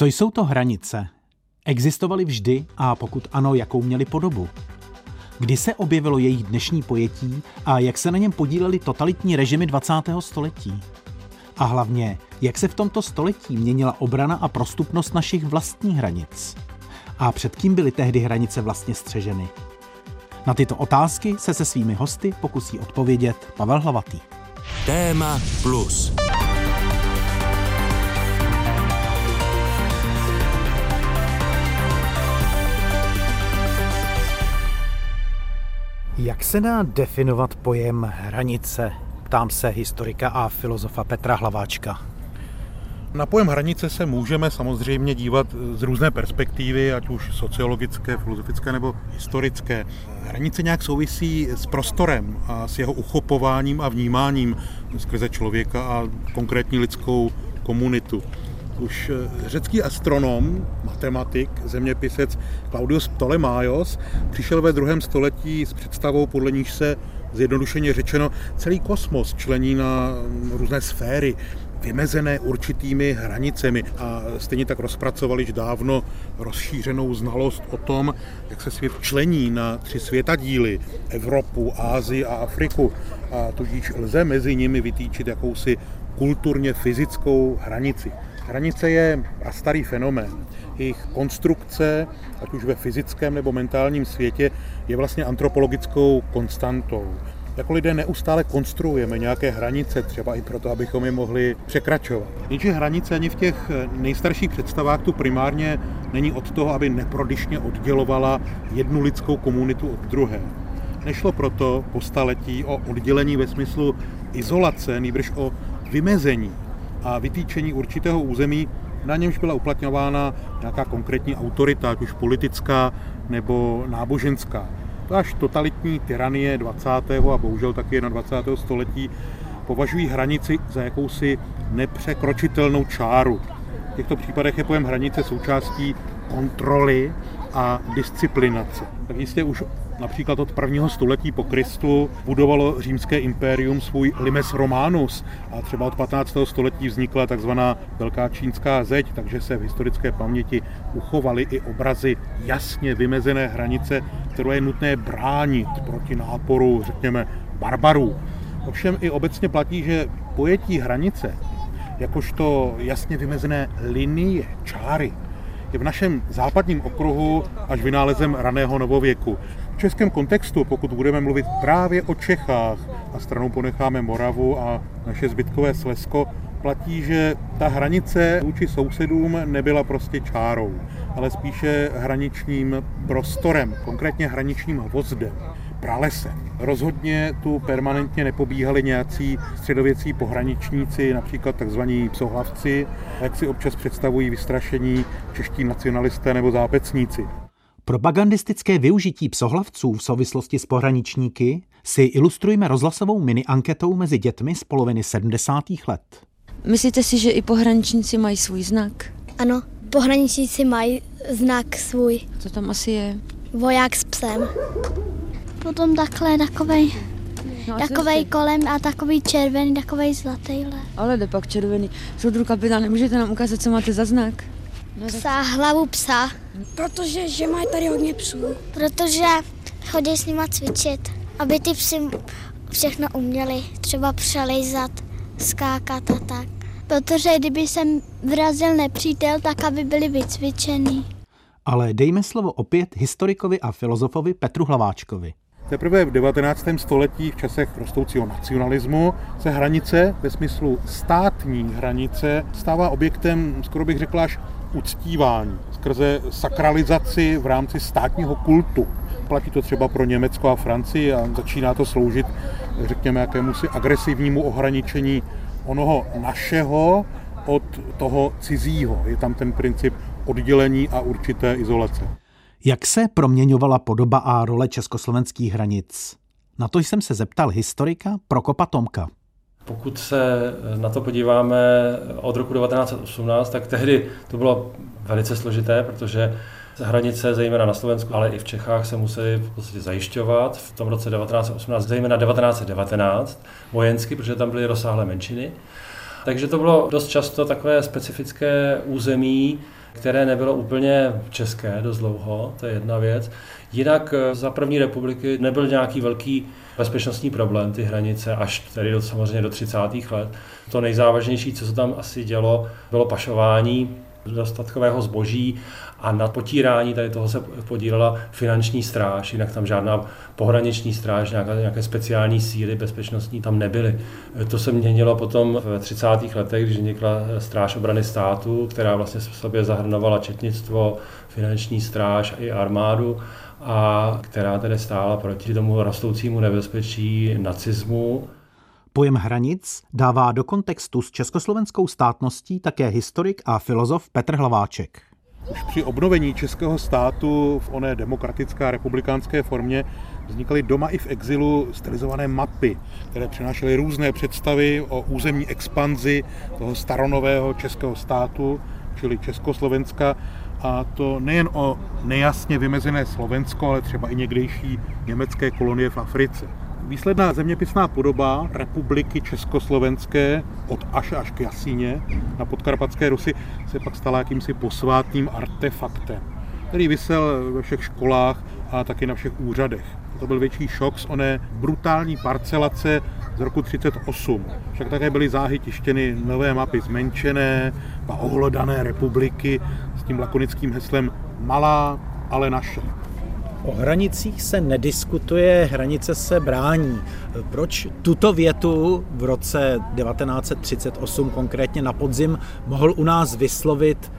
Co jsou to hranice? Existovaly vždy a pokud ano, jakou měly podobu? Kdy se objevilo jejich dnešní pojetí a jak se na něm podílely totalitní režimy 20. století? A hlavně, jak se v tomto století měnila obrana a prostupnost našich vlastních hranic? A před kým byly tehdy hranice vlastně střeženy? Na tyto otázky se se svými hosty pokusí odpovědět Pavel Hlavatý. Téma plus. Jak se dá definovat pojem hranice? Ptám se historika a filozofa Petra Hlaváčka. Na pojem hranice se můžeme samozřejmě dívat z různé perspektivy, ať už sociologické, filozofické nebo historické. Hranice nějak souvisí s prostorem a s jeho uchopováním a vnímáním skrze člověka a konkrétní lidskou komunitu. Už eh, řecký astronom, matematik, zeměpisec Claudius Ptolemaios přišel ve druhém století s představou, podle níž se zjednodušeně řečeno celý kosmos člení na různé sféry, vymezené určitými hranicemi a stejně tak rozpracovali již dávno rozšířenou znalost o tom, jak se svět člení na tři světadíly, Evropu, Ázii a Afriku. A tudíž lze mezi nimi vytýčit jakousi kulturně fyzickou hranici. Hranice je a starý fenomén. Jejich konstrukce, ať už ve fyzickém nebo mentálním světě, je vlastně antropologickou konstantou. Jako lidé neustále konstruujeme nějaké hranice, třeba i proto, abychom je mohli překračovat. Jenže hranice ani v těch nejstarších představách tu primárně není od toho, aby neprodyšně oddělovala jednu lidskou komunitu od druhé. Nešlo proto po staletí o oddělení ve smyslu izolace, nýbrž o vymezení a vytýčení určitého území, na němž byla uplatňována nějaká konkrétní autorita, ať už politická nebo náboženská. To až totalitní tyranie 20. a bohužel taky 21. století považují hranici za jakousi nepřekročitelnou čáru. V těchto případech je pojem hranice součástí kontroly a disciplinace. Tak jistě už například od prvního století po Kristu budovalo římské impérium svůj limes romanus a třeba od 15. století vznikla takzvaná Velká čínská zeď, takže se v historické paměti uchovaly i obrazy jasně vymezené hranice, kterou je nutné bránit proti náporu, řekněme, barbarů. Ovšem i obecně platí, že pojetí hranice, jakožto jasně vymezené linie, čáry, je v našem západním okruhu až vynálezem raného novověku. Českém kontextu, pokud budeme mluvit právě o Čechách a stranou ponecháme Moravu a naše zbytkové Slesko, platí, že ta hranice vůči sousedům nebyla prostě čárou, ale spíše hraničním prostorem, konkrétně hraničním hvozdem pralese. Rozhodně tu permanentně nepobíhali nějací středověcí pohraničníci, například tzv. psohlavci, jak si občas představují vystrašení čeští nacionalisté nebo zápecníci. Propagandistické využití psohlavců v souvislosti s pohraničníky si ilustrujeme rozhlasovou mini-anketou mezi dětmi z poloviny 70. let. Myslíte si, že i pohraničníci mají svůj znak? Ano, pohraničníci mají znak svůj. Co tam asi je? Voják s psem. Potom takhle takovej, no, takovej kolem a takový červený, takový zlatý. Ale jde pak červený. Soudru kapitán, nemůžete nám ukázat, co máte za znak? No, psa, hlavu psa. Protože že mají tady hodně psů. Protože chodí s nima cvičit, aby ty psy všechno uměli. Třeba přelejzat, skákat a tak. Protože kdyby jsem vrazil nepřítel, tak aby byli vycvičený. Ale dejme slovo opět historikovi a filozofovi Petru Hlaváčkovi. Teprve v 19. století v časech rostoucího nacionalismu se hranice ve smyslu státní hranice stává objektem, skoro bych řekl až uctívání, skrze sakralizaci v rámci státního kultu. Platí to třeba pro Německo a Francii a začíná to sloužit, řekněme, jakémusi agresivnímu ohraničení onoho našeho od toho cizího. Je tam ten princip oddělení a určité izolace. Jak se proměňovala podoba a role československých hranic? Na to jsem se zeptal historika Prokopa Tomka. Pokud se na to podíváme od roku 1918, tak tehdy to bylo velice složité, protože hranice, zejména na Slovensku, ale i v Čechách, se museli v podstatě zajišťovat v tom roce 1918, zejména 1919 vojensky, protože tam byly rozsáhlé menšiny. Takže to bylo dost často takové specifické území, které nebylo úplně české dost dlouho, to je jedna věc. Jinak eh, za první republiky nebyl nějaký velký bezpečnostní problém, ty hranice, až tedy do, samozřejmě do 30. let. To nejzávažnější, co se tam asi dělo, bylo pašování dostatkového zboží a na potírání tady toho se podílela finanční stráž, jinak tam žádná pohraniční stráž, nějaké, nějaké speciální síly bezpečnostní tam nebyly. To se měnilo potom v 30. letech, když vznikla stráž obrany státu, která vlastně v sobě zahrnovala četnictvo, finanční stráž i armádu a která tedy stála proti tomu rostoucímu nebezpečí nacismu. Pojem hranic dává do kontextu s československou státností také historik a filozof Petr Hlaváček. Už při obnovení českého státu v oné demokratické a republikánské formě vznikaly doma i v exilu stylizované mapy, které přinášely různé představy o územní expanzi toho staronového českého státu, čili Československa, a to nejen o nejasně vymezené Slovensko, ale třeba i někdejší německé kolonie v Africe. Výsledná zeměpisná podoba republiky Československé od až až k Jasíně na podkarpatské Rusy se pak stala jakýmsi posvátným artefaktem, který vysel ve všech školách a taky na všech úřadech. To byl větší šok z oné brutální parcelace z roku 1938. Však také byly záhy tištěny nové mapy zmenšené a ohlodané republiky s tím lakonickým heslem Malá, ale naše. O hranicích se nediskutuje, hranice se brání. Proč tuto větu v roce 1938, konkrétně na podzim, mohl u nás vyslovit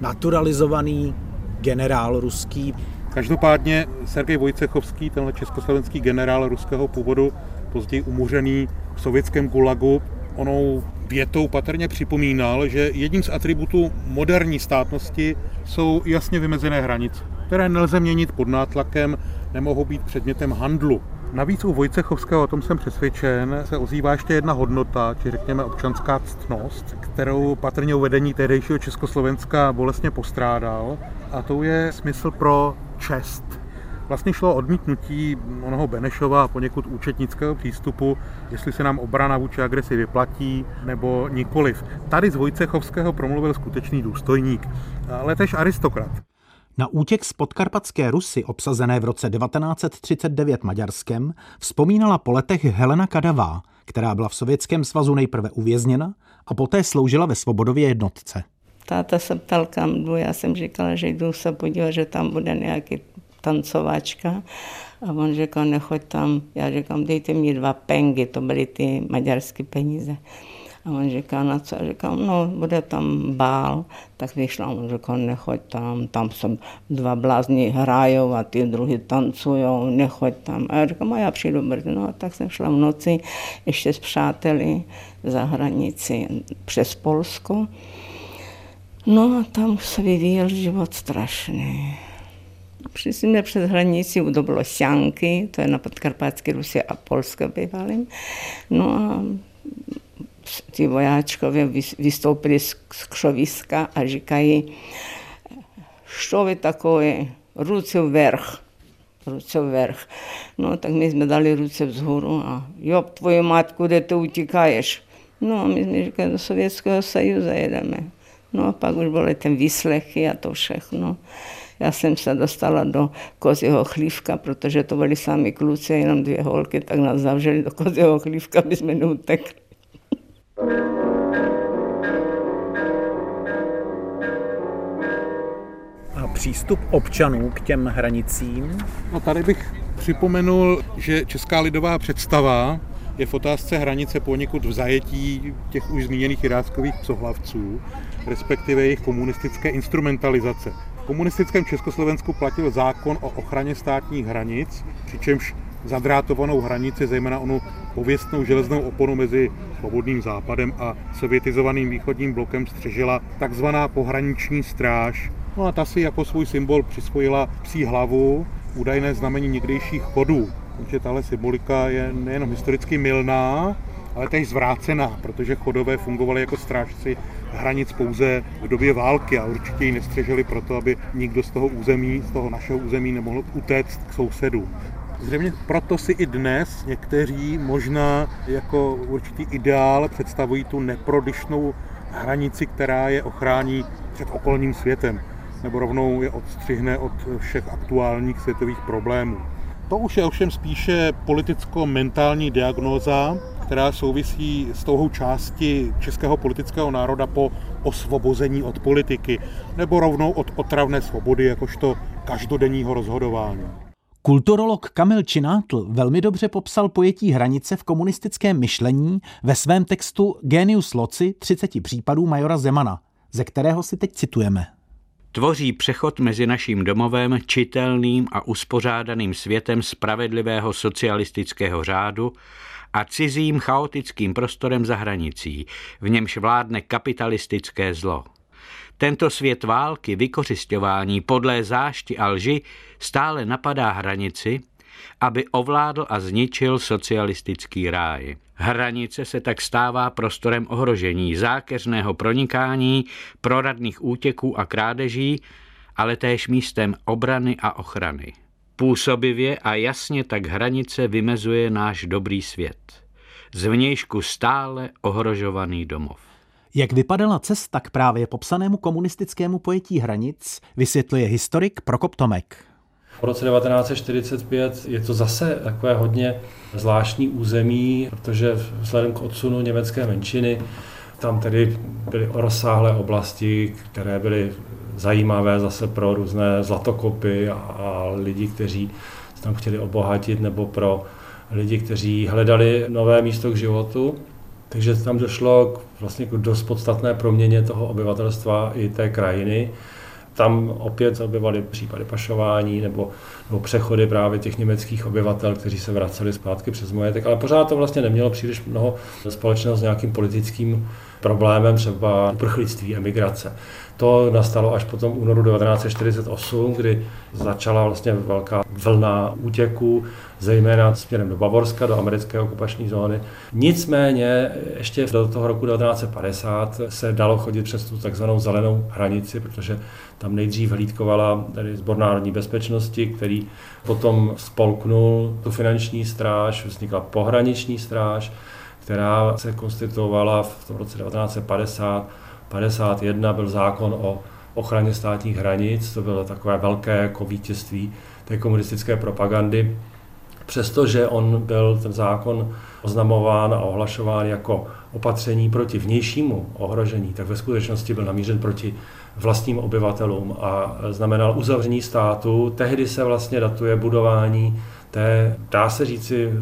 naturalizovaný generál ruský? Každopádně Sergej Vojcechovský, tenhle československý generál ruského původu, později umuřený v sovětském gulagu, onou větou patrně připomínal, že jedním z atributů moderní státnosti jsou jasně vymezené hranice které nelze měnit pod nátlakem, nemohou být předmětem handlu. Navíc u Vojcechovského, o tom jsem přesvědčen, se ozývá ještě jedna hodnota, či řekněme občanská ctnost, kterou patrně uvedení tehdejšího Československa bolestně postrádal, a to je smysl pro čest. Vlastně šlo odmítnutí onoho Benešova a poněkud účetnického přístupu, jestli se nám obrana vůči agresi vyplatí nebo nikoliv. Tady z Vojcechovského promluvil skutečný důstojník, ale tež aristokrat. Na útěk z podkarpatské Rusy, obsazené v roce 1939 Maďarskem, vzpomínala po letech Helena Kadavá, která byla v Sovětském svazu nejprve uvězněna a poté sloužila ve Svobodově jednotce. Táta se ptal, kam jdu, já jsem říkala, že jdu se podívat, že tam bude nějaký tancovačka. A on říkal, nechoď tam. Já říkám, dejte mi dva pengy, to byly ty maďarské peníze. A on říká, na co? Já říkám, no, bude tam bál. Tak vyšla, on říkal, nechoď tam, tam se dva blázni hrajou a ty druhý tancují, nechoď tam. A já říkám, a já přijdu brzy. No, tak jsem šla v noci ještě s přáteli za hranici přes Polsko. No a tam se vyvíjel život strašný. Přišli jsme přes hranici u Dobrosianky, to je na podkarpatské Rusě a Polsko bývalým. No a ti vojáčkovia vystoupili z křoviska a říkají, što vy takové, ruce vverch, ruce vverch. No tak my jsme dali ruce vzhůru a jo, tvoju mať, kude ty utíkáš? No my jsme říkali, do Sovětského sajuza jedeme. No a pak už byly ten výslechy a to všechno. Já jsem se dostala do kozího chlívka, protože to byli sami kluci, jenom dvě holky, tak nás zavřeli do kozího chlívka, aby jsme neutekli. A přístup občanů k těm hranicím? No tady bych připomenul, že Česká lidová představa je v otázce hranice poněkud v zajetí těch už zmíněných iráckových psohlavců, respektive jejich komunistické instrumentalizace. V komunistickém Československu platil zákon o ochraně státních hranic, přičemž zadrátovanou hranici, zejména onu pověstnou železnou oponu mezi svobodným západem a sovětizovaným východním blokem střežila takzvaná pohraniční stráž. No a ta si jako svůj symbol přisvojila psí hlavu, údajné znamení někdejších chodů. Takže tahle symbolika je nejenom historicky milná, ale též zvrácená, protože chodové fungovali jako strážci hranic pouze v době války a určitě ji nestřežili proto, aby nikdo z toho území, z toho našeho území nemohl utéct k sousedům. Zřejmě proto si i dnes někteří možná jako určitý ideál představují tu neprodyšnou hranici, která je ochrání před okolním světem, nebo rovnou je odstřihne od všech aktuálních světových problémů. To už je ovšem spíše politicko-mentální diagnóza, která souvisí s touhou části českého politického národa po osvobození od politiky, nebo rovnou od otravné svobody, jakožto každodenního rozhodování. Kulturolog Kamil Činátl velmi dobře popsal pojetí hranice v komunistickém myšlení ve svém textu Genius Loci 30 případů majora Zemana, ze kterého si teď citujeme. Tvoří přechod mezi naším domovem, čitelným a uspořádaným světem spravedlivého socialistického řádu a cizím chaotickým prostorem za hranicí, v němž vládne kapitalistické zlo. Tento svět války, vykořišťování, podlé zášti a lži stále napadá hranici, aby ovládl a zničil socialistický ráj. Hranice se tak stává prostorem ohrožení, zákeřného pronikání, proradných útěků a krádeží, ale též místem obrany a ochrany. Působivě a jasně tak hranice vymezuje náš dobrý svět. Zvnějšku stále ohrožovaný domov. Jak vypadala cesta k právě popsanému komunistickému pojetí hranic, vysvětluje historik Prokop Tomek. V roce 1945 je to zase takové hodně zvláštní území, protože vzhledem k odsunu německé menšiny tam tedy byly rozsáhlé oblasti, které byly zajímavé zase pro různé zlatokopy a, a lidi, kteří se tam chtěli obohatit, nebo pro lidi, kteří hledali nové místo k životu. Takže tam došlo k, vlastně k dost podstatné proměně toho obyvatelstva i té krajiny. Tam opět objevaly případy pašování nebo, nebo přechody právě těch německých obyvatel, kteří se vraceli zpátky přes majetek, ale pořád to vlastně nemělo příliš mnoho společného s nějakým politickým problémem, třeba uprchlictví, emigrace. To nastalo až po tom únoru 1948, kdy začala vlastně velká vlna útěků, zejména směrem do Bavorska, do americké okupační zóny. Nicméně ještě do toho roku 1950 se dalo chodit přes tu takzvanou zelenou hranici, protože tam nejdřív hlídkovala tady Zbor národní bezpečnosti, který potom spolknul tu finanční stráž, vznikla pohraniční stráž, která se konstituovala v tom roce 1950 51 byl zákon o ochraně státních hranic, to bylo takové velké jako vítězství té komunistické propagandy. Přestože on byl ten zákon oznamován a ohlašován jako opatření proti vnějšímu ohrožení, tak ve skutečnosti byl namířen proti vlastním obyvatelům a znamenal uzavření státu. Tehdy se vlastně datuje budování té, dá se říci,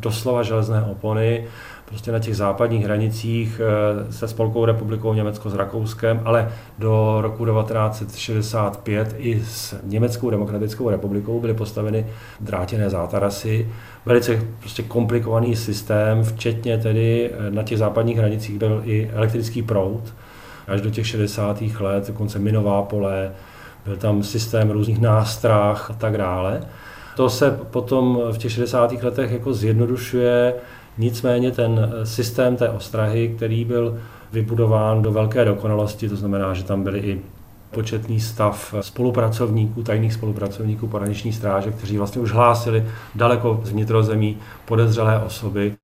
doslova železné opony, prostě na těch západních hranicích eh, se Spolkovou republikou Německo s Rakouskem, ale do roku 1965 i s Německou demokratickou republikou byly postaveny drátěné zátarasy. Velice prostě komplikovaný systém, včetně tedy eh, na těch západních hranicích byl i elektrický proud, až do těch 60. let, dokonce minová pole, byl tam systém různých nástrah a tak dále. To se potom v těch 60. letech jako zjednodušuje Nicméně ten eh, systém té ostrahy, který byl vybudován do velké dokonalosti, to znamená, že tam byly i početný stav spolupracovníků, tajných spolupracovníků pohraniční stráže, kteří vlastně už hlásili daleko z vnitrozemí podezřelé osoby.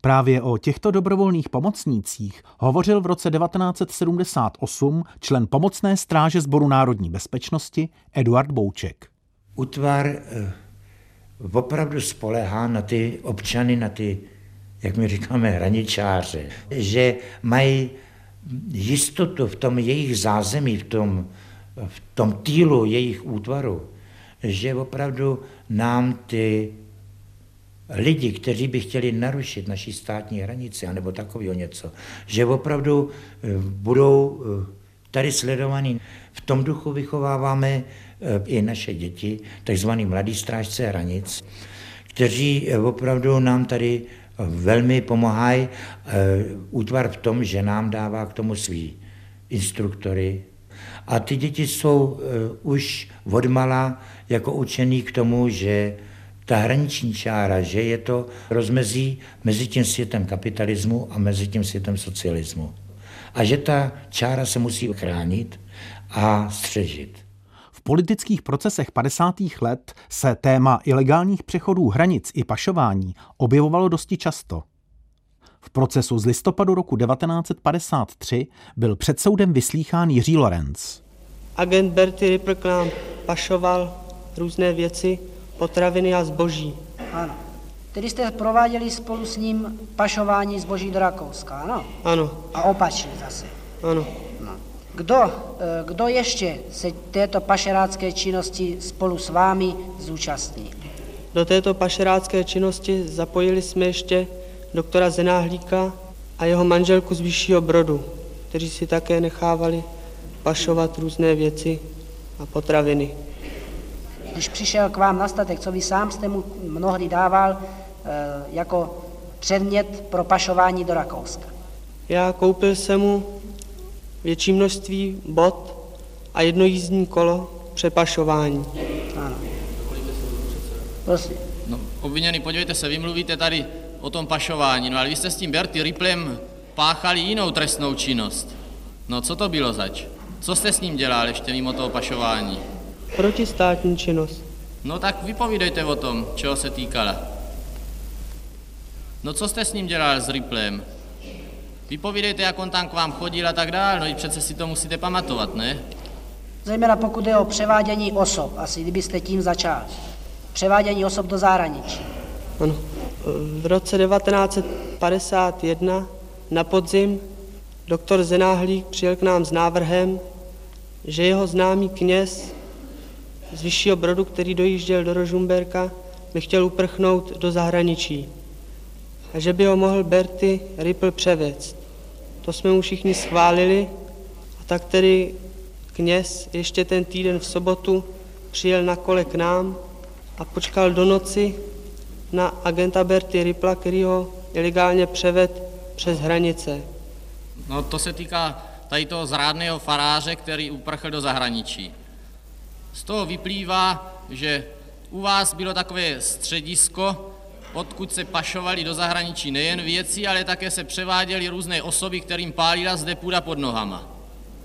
Právě o těchto dobrovolných pomocnících hovořil v roce 1978 člen pomocné stráže Sboru národní bezpečnosti Eduard Bouček. Utvar eh, opravdu spolehá na ty občany, na ty jak my říkáme, hraničáře, že mají jistotu v tom jejich zázemí, v tom, v tom týlu jejich útvaru, že opravdu nám ty lidi, kteří by chtěli narušit naši státní hranici, anebo takového něco, že opravdu eh, budou eh, tady sledovaný. V tom duchu vychováváme eh, i naše děti, takzvaný mladý strážce hranic, kteří opravdu nám tady velmi pomáhají eh, útvar v tom, že nám dává k tomu svý instruktory. A ty děti jsou eh, už odmala jako učený k tomu, že ta hraniční čára, že je to rozmezí mezi tím světem kapitalismu a mezi tím světem socialismu. A že ta čára se musí chránit a střežit politických procesech 50. let se téma ilegálních přechodů hranic i pašování objevovalo dosti často. V procesu z listopadu roku 1953 byl před soudem vyslýchán Jiří Lorenz. Agent Berty Ripple k nám pašoval různé věci, potraviny a zboží. Ano. Tedy jste prováděli spolu s ním pašování zboží do Rakouska, ano? Ano. A opačně zase. Ano. No. Kdo, eh, kdo ještě se této pašerácké činnosti spolu s vámi zúčastní? Do této pašerácké činnosti zapojili jsme ještě doktora Zenáhlíka a jeho manželku z Vyššího Brodu, kteří si také nechávali pašovat různé věci a potraviny. Když přišel k vám na statek, co vy sám jste mu mnohdy dával e, jako předmět pro pašování do Rakouska? Já koupil jsem mu větší množství bot a jedno jízdní kolo přepašování. Ano. Prosím. No, obviněný, podívejte se, vy mluvíte tady o tom pašování, no ale vy jste s tím Berty Riplem páchali jinou trestnou činnost. No co to bylo zač? Co jste s ním dělal ještě mimo toho pašování? Protistátní činnost. No tak vypovídejte o tom, čeho se týkala. No co jste s ním dělal s Riplem? Vypovídejte, jak on tam k vám chodil a tak dál, no i přece si to musíte pamatovat, ne? Zejména pokud je o převádění osob, asi kdybyste tím začal. Převádění osob do zahraničí. Ano. V roce 1951 na podzim doktor Zenáhlík přijel k nám s návrhem, že jeho známý kněz z Vyššího Brodu, který dojížděl do Rožumberka, by chtěl uprchnout do zahraničí a že by ho mohl Berty Ripple převést. To jsme mu všichni schválili a tak tedy kněz ještě ten týden v sobotu přijel na kole k nám a počkal do noci na agenta Berty Ripla, který ho ilegálně převed přes hranice. No to se týká tady toho zrádného faráře, který uprchl do zahraničí. Z toho vyplývá, že u vás bylo takové středisko, odkud se pašovali do zahraničí nejen věci, ale také se převáděly různé osoby, kterým pálila zde půda pod nohama.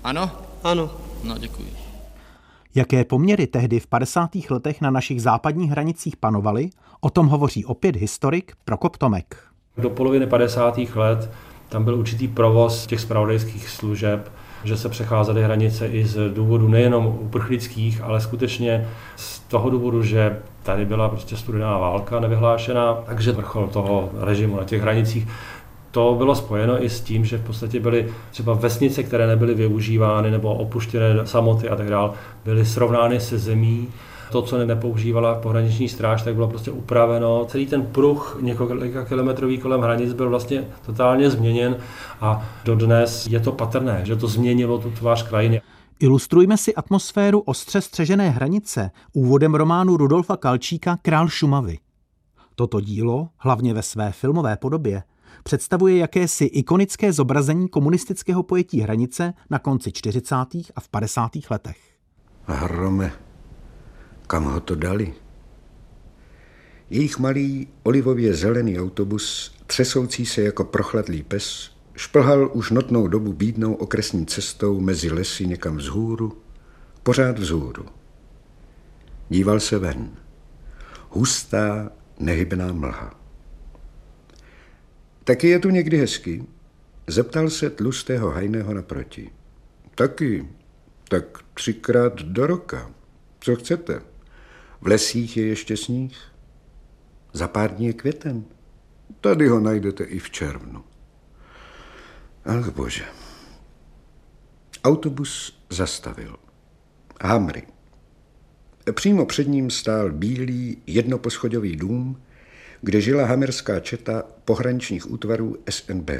Ano? Ano. No, děkuji. Jaké poměry tehdy v 50. letech na našich západních hranicích panovaly, o tom hovoří opět historik Prokop Tomek. Do poloviny 50. let tam byl určitý provoz těch spravodajských služeb, že se přecházely hranice i z důvodu nejenom uprchlických, ale skutečně z toho důvodu, že tady byla prostě studená válka nevyhlášená, takže vrchol toho režimu na těch hranicích to bylo spojeno i s tím, že v podstatě byly třeba vesnice, které nebyly využívány nebo opuštěné samoty a tak dále, byly srovnány se zemí. To, co nepoužívala pohraniční stráž, tak bylo prostě upraveno. Celý ten pruh několika kilometrový kolem hranic byl vlastně totálně změněn a dodnes je to patrné, že to změnilo tu tvář krajiny. Ilustrujme si atmosféru ostře střežené hranice úvodem románu Rudolfa Kalčíka Král Šumavy. Toto dílo, hlavně ve své filmové podobě, představuje jakési ikonické zobrazení komunistického pojetí hranice na konci 40. a v 50. letech. Hrome, kam ho to dali? Jejich malý olivově zelený autobus, třesoucí se jako prochladlý pes, šplhal už notnou dobu bídnou okresní cestou mezi lesy někam vzhůru, pořád vzhůru. Díval se ven. Hustá, nehybná mlha. Taky je tu někdy hezky? Zeptal se tlustého hajného naproti. Taky. Tak třikrát do roka. Co chcete? V lesích je ještě sníh. Za pár dní je květen. Tady ho najdete i v červnu. Ach bože. Autobus zastavil. Hamry. Přímo před ním stál bílý jednoposchodový dům, kde žila hamerská četa pohraničních útvarů SNB.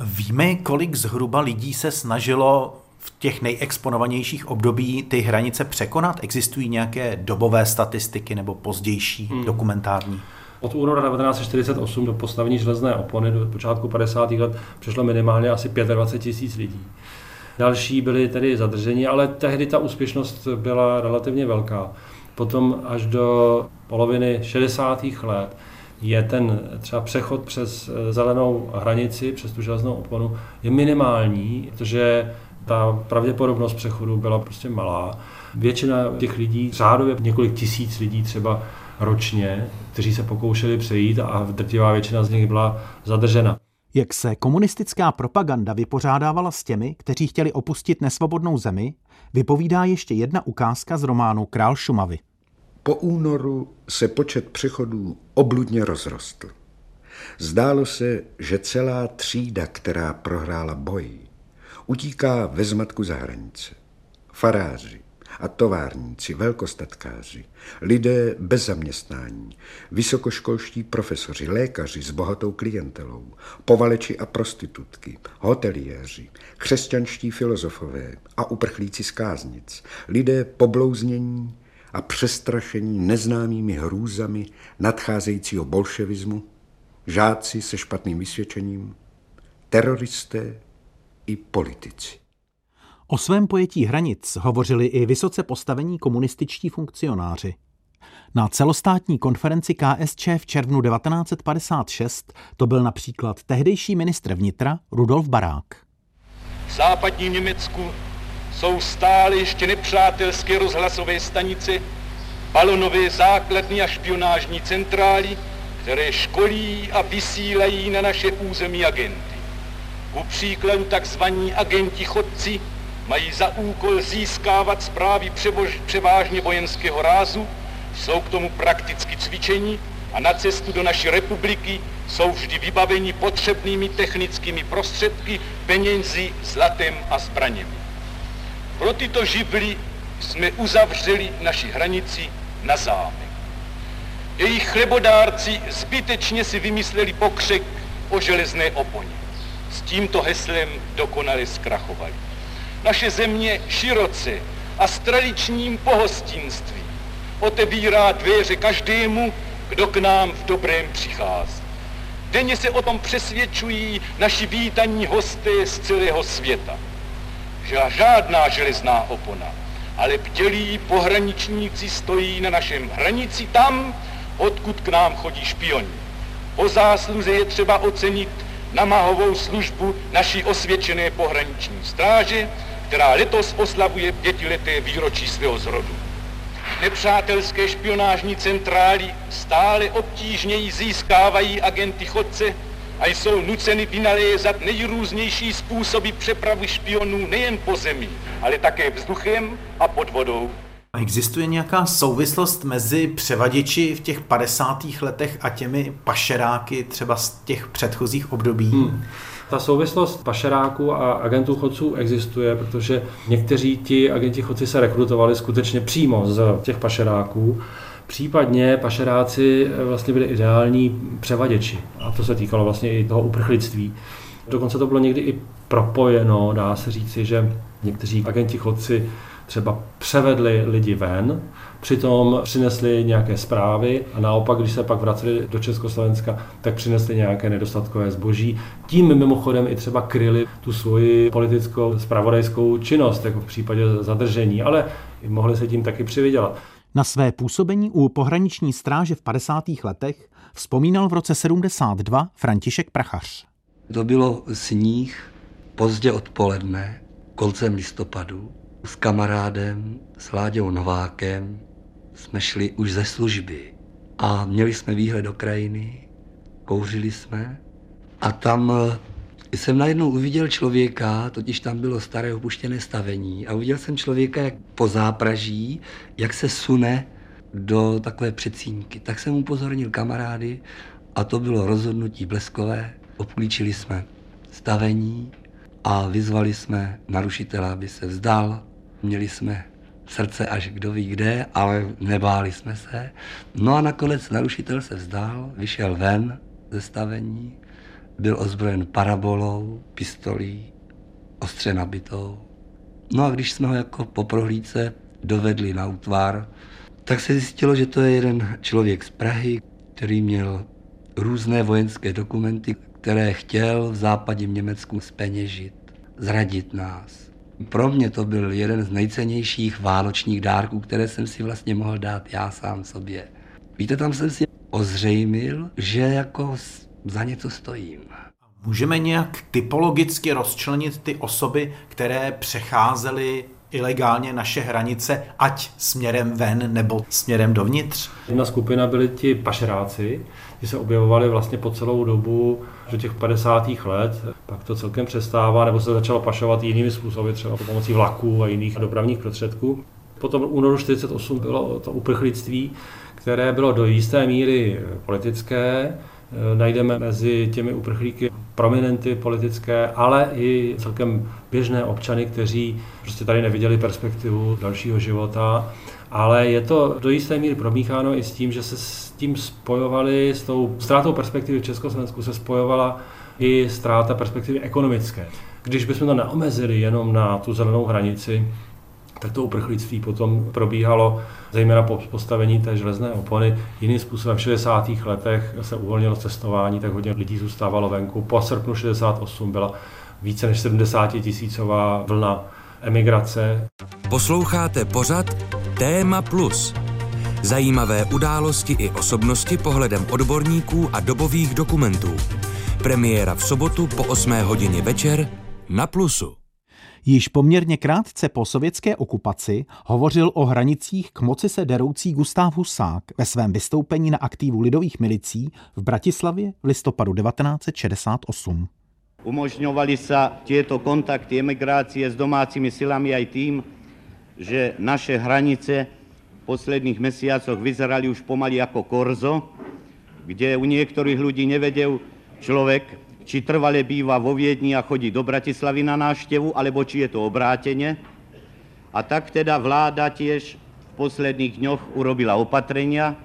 Víme, kolik zhruba lidí se snažilo v těch nejexponovanějších období ty hranice překonat? Existují nějaké dobové statistiky nebo pozdější hmm. dokumentární? Od února 1948 do postavení železné opony do počátku 50. let přišlo minimálně asi 25 tisíc lidí. Další byli tedy zadrženi, ale tehdy ta úspěšnost byla relativně velká. Potom až do poloviny 60. let je ten třeba přechod přes eh, zelenou hranici, přes tu železnou oponu, je minimální, protože ta pravděpodobnost přechodu byla prostě malá. Většina těch lidí, řádově několik tisíc lidí třeba ročně, kteří se pokoušeli přejít a drtivá většina z nich byla zadržena. Jak se komunistická propaganda vypořádávala s těmi, kteří chtěli opustit nesvobodnou zemi, vypovídá ještě jedna ukázka z románu Král Šumavy. Po únoru se počet přechodů obludně rozrostl. Zdálo se, že celá třída, která prohrála boj, utíká ve zmatku za hranice. Faráři a továrníci, velkostatkáři, lidé bez zaměstnání, vysokoškolští profesoři, lékaři s bohatou klientelou, povaleči a prostitutky, hoteliéři, křesťanští filozofové a uprchlíci z káznic, lidé poblouznění a přestrašení neznámými hrůzami nadcházejícího bolševismu, žáci se špatným vysvědčením, teroristé i politici. O svém pojetí hranic hovořili i vysoce postavení komunističtí funkcionáři. Na celostátní konferenci KSČ v červnu 1956 to byl například tehdejší ministr vnitra Rudolf Barák. V západním Německu jsou stále ještě nepřátelské rozhlasové stanice, balonové základny a špionážní centrály, které školí a vysílají na naše území agenty. Ku příkladu takzvaní agenti chodci mají za úkol získávat zprávy převož, převážně vojenského rázu, jsou k tomu prakticky cvičení a na cestu do naší republiky jsou vždy vybaveni potřebnými technickými prostředky, penězi, zlatem a zbraněmi. Pro tyto živly jsme uzavřeli naši hranici na zámek. Jejich chlebodárci zbytečně si vymysleli pokřek o železné oponě. S tímto heslem dokonale zkrachovali. Naše země široce a s tradičním pohostinstvím otevírá dveře každému, kdo k nám v dobrém přichází. Denně se o tom přesvědčují naši vítaní hosté z celého světa. Žádná železná opona, ale bdělí pohraničníci stojí na našem hranici tam, odkud k nám chodí špioni. Po zásluze je třeba ocenit namahovou službu naší osvědčené pohraniční stráže, která letos oslavuje pětileté výročí svého zrodu. Nepřátelské špionážní centrály stále obtížněji získávají agenty chodce a jsou nuceny vynalézat nejrůznější způsoby přepravy špionů nejen po zemi, ale také vzduchem a pod vodou. Existuje nějaká souvislost mezi převaděči v těch 50. letech a těmi pašeráky třeba z těch předchozích období? Hmm. Ta souvislost pašeráků a agentů chodců existuje, protože někteří ti agenti chodci se rekrutovali skutečně přímo z těch pašeráků. Případně pašeráci vlastně byli ideální převaděči. A to se týkalo vlastně i toho uprchlictví. Dokonce to bylo někdy i propojeno, dá se říci, že někteří agenti chodci třeba převedli lidi ven, přitom přinesli nějaké zprávy a naopak, když se pak vraceli do Československa, tak přinesli nějaké nedostatkové zboží. Tím mimochodem i třeba kryli tu svoji politickou spravodajskou činnost, jako v případě zadržení, ale mohli se tím taky přivydělat. Na své působení u pohraniční stráže v 50. letech vzpomínal v roce 72 František Prachař. To bylo sníh pozdě odpoledne, koncem listopadu s kamarádem, s Láďou Novákem, jsme šli už ze služby a měli jsme výhled do krajiny, kouřili jsme a tam eh, jsem najednou uviděl člověka, totiž tam bylo staré opuštěné stavení a uviděl jsem člověka jak po zápraží, jak se sune do takové předsínky. Tak jsem upozornil kamarády a to bylo rozhodnutí bleskové. Obklíčili jsme stavení a vyzvali jsme narušitele, aby se vzdal Měli jsme srdce až kdo ví kde, ale nebáli jsme se. No a nakonec narušitel se vzdal, vyšel ven ze stavení, byl ozbrojen parabolou, pistolí, ostře nabitou. No a když jsme ho jako po prohlídce dovedli na útvar, tak se zjistilo, že to je jeden člověk z Prahy, který měl různé vojenské dokumenty, které chtěl v západním Německu speněžit, zradit nás. Pro mě to byl jeden z nejcennějších vánočních dárků, které jsem si vlastně mohl dát já sám sobě. Víte, tam jsem si ozřejmil, že jako za něco stojím. Můžeme nějak typologicky rozčlenit ty osoby, které přecházely ilegálně naše hranice, ať směrem ven nebo směrem dovnitř? Jedna skupina byli ti pašeráci, ti se objevovali vlastně po celou dobu do těch 50. let, pak to celkem přestává, nebo se začalo pašovat jinými způsoby, třeba pomocí vlaků a jiných dopravních prostředků. Potom v únoru 48 bylo to uprchlictví, které bylo do jisté míry politické, najdeme mezi těmi uprchlíky prominenty politické, ale i celkem běžné občany, kteří prostě tady neviděli perspektivu dalšího života. Ale je to do jisté míry promícháno i s tím, že se s tím spojovali, s tou ztrátou perspektivy v Československu se spojovala i ztráta perspektivy ekonomické. Když bychom to neomezili jenom na tu zelenou hranici, tak to uprchlictví potom probíhalo zejména po postavení té železné opony. Jiným způsobem v 60. letech se uvolnilo cestování, tak hodně lidí zůstávalo venku. Po srpnu 68 byla více než 70 tisícová vlna emigrace. Posloucháte pořad Téma Plus. Zajímavé události i osobnosti pohledem odborníků a dobových dokumentů. Premiéra v sobotu po 8 hodině večer na Plusu. Již poměrně krátce po sovětské okupaci hovořil o hranicích k moci se deroucí Gustav Husák ve svém vystoupení na aktívu lidových milicí v Bratislavě v listopadu 1968. Umožňovali se tieto kontakty emigrácie s domácími silami aj tým, že naše hranice v posledných mesiacoch vyzerali už pomaly jako korzo, kde u niektorých ľudí nevedel človek či trvale býva vo Viedni a chodí do Bratislavy na návštevu, alebo či je to obrátene. A tak teda vláda tiež v posledných dňoch urobila opatrenia,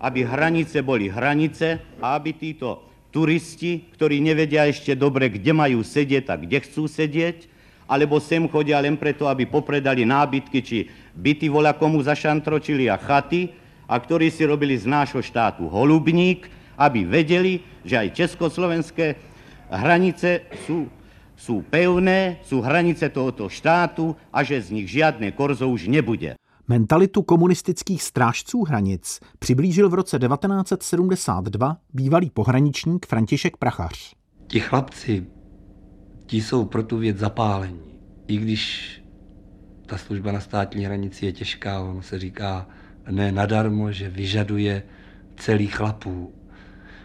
aby hranice boli hranice a aby títo turisti, ktorí nevedia ešte dobre, kde majú sedieť a kde chcú sedieť, alebo sem chodia len preto, aby popredali nábytky, či byty vola komu zašantročili a chaty, a ktorí si robili z nášho štátu holubník, aby vedeli, že aj československé hranice sú, sú pevné, sú hranice tohoto štátu a že z nich žiadne korzo už nebude. Mentalitu komunistických strážců hranic přiblížil v roce 1972 bývalý pohraničník František Prachař. Ti chlapci, ti jsou pro tu věc zapálení. I když ta služba na státní hranici je těžká, ono se říká ne nadarmo, že vyžaduje celý chlapů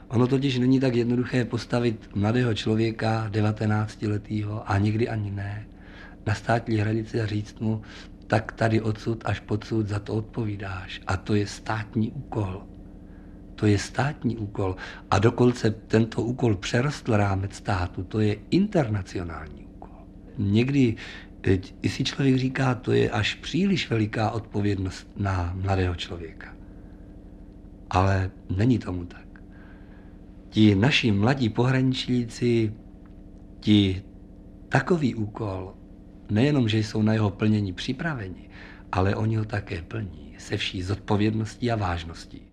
Ono totiž není tak jednoduché postavit mladého člověka, 19-letého, a nikdy ani ne, na státní hranici a říct mu, tak tady odsud až podsud za to odpovídáš. A to je státní úkol. To je státní úkol. A dokonce tento úkol přerostl rámec státu, to je internacionální úkol. Někdy i si člověk říká, to je až příliš veliká odpovědnost na mladého člověka. Ale není tomu tak ti naši mladí pohraničníci, ti takový úkol, nejenom, že jsou na jeho plnění připraveni, ale oni ho také plní se vší zodpovědností a vážností.